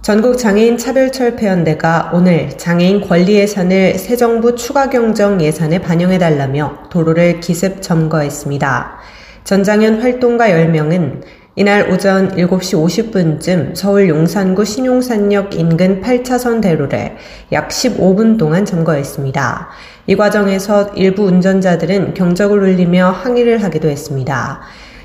전국 장애인 차별철폐연대가 오늘 장애인 권리 예산을 새 정부 추가 경정 예산에 반영해달라며 도로를 기습 점거했습니다. 전장현 활동가 10명은 이날 오전 7시 50분쯤 서울 용산구 신용산역 인근 8차선 대로를 약 15분 동안 점거했습니다. 이 과정에서 일부 운전자들은 경적을 울리며 항의를 하기도 했습니다.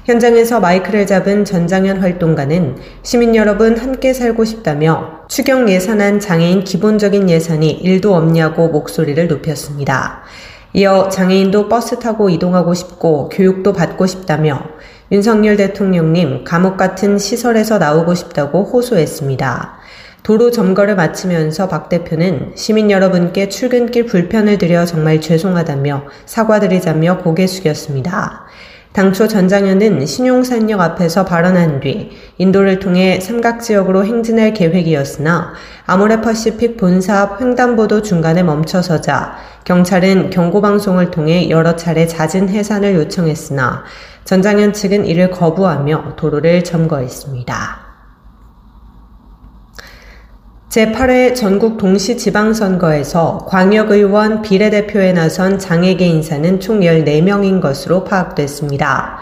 현장에서 마이크를 잡은 전장현 활동가는 시민 여러분 함께 살고 싶다며 추경 예산안 장애인 기본적인 예산이 1도 없냐고 목소리를 높였습니다. 이어 장애인도 버스 타고 이동하고 싶고 교육도 받고 싶다며 윤석열 대통령님 감옥 같은 시설에서 나오고 싶다고 호소했습니다. 도로 점거를 마치면서 박 대표는 시민 여러분께 출근길 불편을 드려 정말 죄송하다며 사과드리자며 고개 숙였습니다. 당초 전장현은 신용산역 앞에서 발언한 뒤 인도를 통해 삼각지역으로 행진할 계획이었으나 아모레퍼시픽 본사 앞 횡단보도 중간에 멈춰서자 경찰은 경고방송을 통해 여러 차례 잦은 해산을 요청했으나 전장현 측은 이를 거부하며 도로를 점거했습니다. 제8회 전국 동시 지방선거에서 광역의원 비례대표에 나선 장애계 인사는 총 14명인 것으로 파악됐습니다.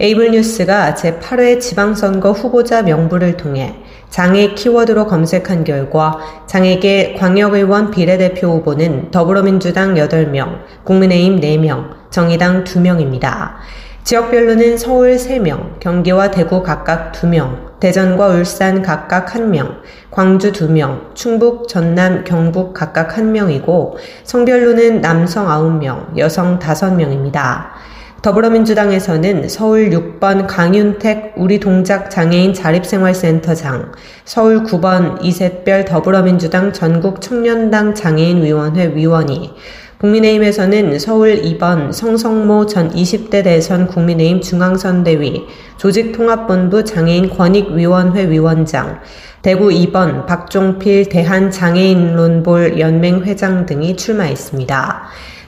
에이블뉴스가 제8회 지방선거 후보자 명부를 통해 장애 키워드로 검색한 결과 장애계 광역의원 비례대표 후보는 더불어민주당 8명, 국민의힘 4명, 정의당 2명입니다. 지역별로는 서울 3명, 경기와 대구 각각 2명, 대전과 울산 각각 1명, 광주 2명, 충북, 전남, 경북 각각 1명이고 성별로는 남성 9명, 여성 5명입니다. 더불어민주당에서는 서울 6번 강윤택 우리 동작 장애인 자립생활센터장, 서울 9번 이셋별 더불어민주당 전국 청년당 장애인 위원회 위원이, 국민의힘에서는 서울 2번 성성모 전 20대 대선 국민의힘 중앙선대위 조직통합본부 장애인 권익위원회 위원장, 대구 2번 박종필 대한장애인론볼 연맹 회장 등이 출마했습니다.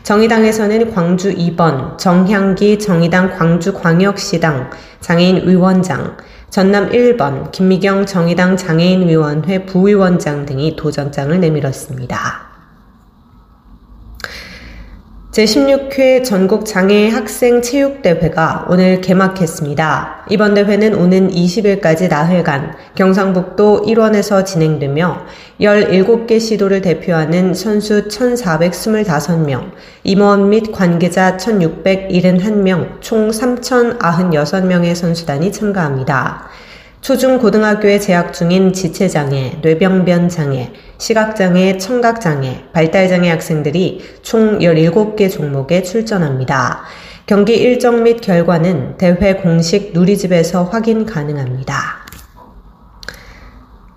정의당에서는 광주 2번 정향기 정의당 광주광역시당 장애인 위원장, 전남 1번 김미경 정의당 장애인위원회 부위원장 등이 도전장을 내밀었습니다. 제16회 전국 장애 학생 체육대회가 오늘 개막했습니다. 이번 대회는 오는 20일까지 나흘간 경상북도 일원에서 진행되며 17개 시도를 대표하는 선수 1,425명, 임원 및 관계자 1,671명, 총 3,096명의 선수단이 참가합니다. 초중고등학교에 재학 중인 지체장애, 뇌병변 장애, 시각장애, 청각장애, 발달장애 학생들이 총 17개 종목에 출전합니다. 경기 일정 및 결과는 대회 공식 누리집에서 확인 가능합니다.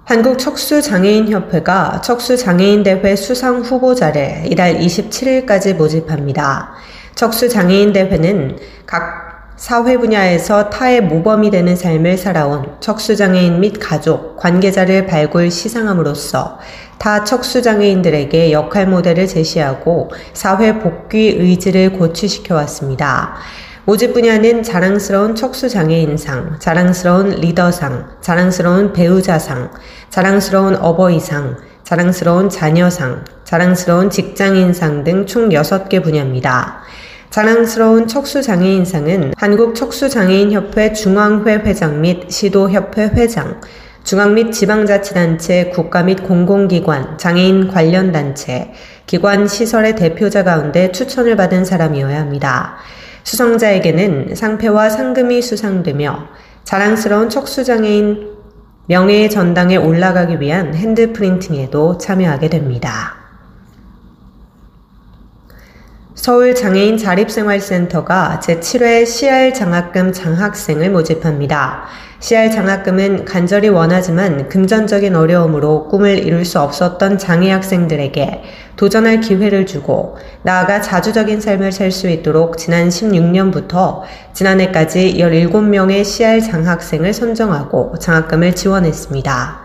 한국척수장애인협회가 척수장애인대회 수상 후보자를 이달 27일까지 모집합니다. 척수장애인대회는 각 사회 분야에서 타의 모범이 되는 삶을 살아온 척수장애인 및 가족, 관계자를 발굴 시상함으로써 타 척수장애인들에게 역할 모델을 제시하고 사회 복귀 의지를 고취시켜 왔습니다. 모집 분야는 자랑스러운 척수장애인상, 자랑스러운 리더상, 자랑스러운 배우자상, 자랑스러운 어버이상, 자랑스러운 자녀상, 자랑스러운 직장인상 등 총 6개 분야입니다. 자랑스러운 척수장애인상은 한국척수장애인협회 중앙회 회장 및 시도협회 회장, 중앙 및 지방자치단체, 국가 및 공공기관, 장애인 관련 단체, 기관 시설의 대표자 가운데 추천을 받은 사람이어야 합니다. 수상자에게는 상패와 상금이 수상되며 자랑스러운 척수장애인 명예의 전당에 올라가기 위한 핸드 프린팅에도 참여하게 됩니다. 서울장애인 자립생활센터가 제7회 CR 장학금 장학생을 모집합니다. CR 장학금은 간절히 원하지만 금전적인 어려움으로 꿈을 이룰 수 없었던 장애 학생들에게 도전할 기회를 주고 나아가 자주적인 삶을 살 수 있도록 지난 16년부터 지난해까지 17명의 CR 장학생을 선정하고 장학금을 지원했습니다.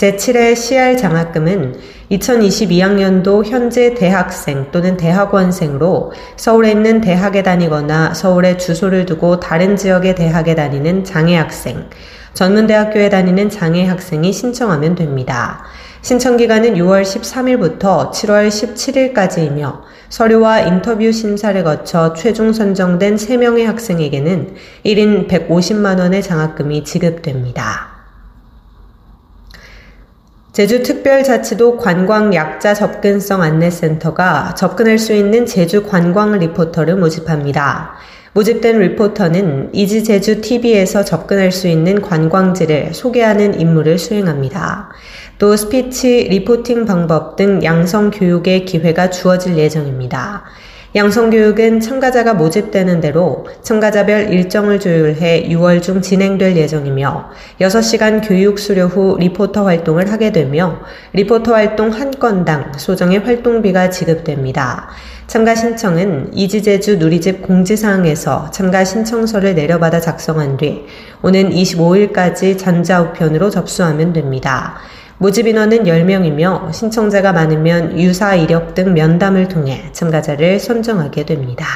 제7회 CR 장학금은 2022학년도 현재 대학생 또는 대학원생으로 서울에 있는 대학에 다니거나 서울에 주소를 두고 다른 지역의 대학에 다니는 장애학생, 전문대학교에 다니는 장애학생이 신청하면 됩니다. 신청 기간은 6월 13일부터 7월 17일까지이며 서류와 인터뷰 심사를 거쳐 최종 선정된 3명의 학생에게는 1인 150만원의 장학금이 지급됩니다. 제주특별자치도 관광약자 접근성 안내센터가 접근할 수 있는 제주 관광 리포터를 모집합니다. 모집된 리포터는 이지 제주 TV에서 접근할 수 있는 관광지를 소개하는 임무를 수행합니다. 또 스피치 reporting 방법 등 양성 교육의 기회가 주어질 예정입니다. 양성교육은 참가자가 모집되는 대로 참가자별 일정을 조율해 6월 중 진행될 예정이며 6시간 교육 수료 후 리포터 활동을 하게 되며 리포터 활동 한 건당 소정의 활동비가 지급됩니다. 참가 신청은 이지제주 누리집 공지사항에서 참가 신청서를 내려받아 작성한 뒤 오는 25일까지 전자우편으로 접수하면 됩니다. 모집 인원은 10명이며 신청자가 많으면 유사 이력 등 면담을 통해 참가자를 선정하게 됩니다.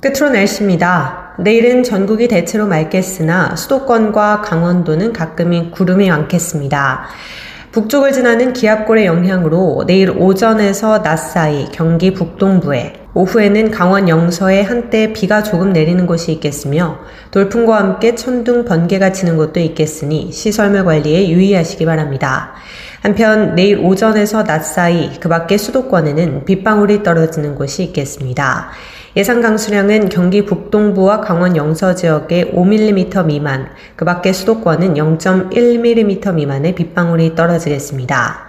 끝으로 날씨입니다. 내일은 전국이 대체로 맑겠으나 수도권과 강원도는 가끔이 구름이 많겠습니다. 북쪽을 지나는 기압골의 영향으로 내일 오전에서 낮 사이 경기 북동부에 오후에는 강원 영서에 한때 비가 조금 내리는 곳이 있겠으며 돌풍과 함께 천둥 번개가 치는 곳도 있겠으니 시설물 관리에 유의하시기 바랍니다. 한편 내일 오전에서 낮 사이 그 밖의 수도권에는 빗방울이 떨어지는 곳이 있겠습니다. 예상 강수량은 경기 북동부와 강원 영서 지역에 5mm 미만, 그 밖의 수도권은 0.1mm 미만의 빗방울이 떨어지겠습니다.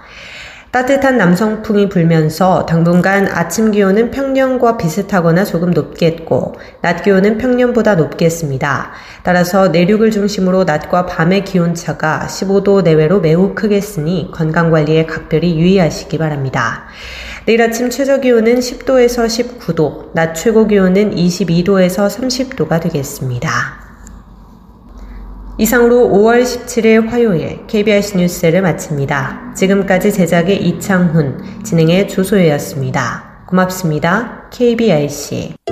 따뜻한 남성풍이 불면서 당분간 아침 기온은 평년과 비슷하거나 조금 높겠고 낮 기온은 평년보다 높겠습니다. 따라서 내륙을 중심으로 낮과 밤의 기온차가 15도 내외로 매우 크겠으니 건강관리에 각별히 유의하시기 바랍니다. 내일 아침 최저 기온은 10도에서 19도, 낮 최고 기온은 22도에서 30도가 되겠습니다. 이상으로 5월 17일 화요일 KBS 뉴스를 마칩니다. 지금까지 제작의 이창훈, 진행의 조소혜였습니다. 고맙습니다. KBRC.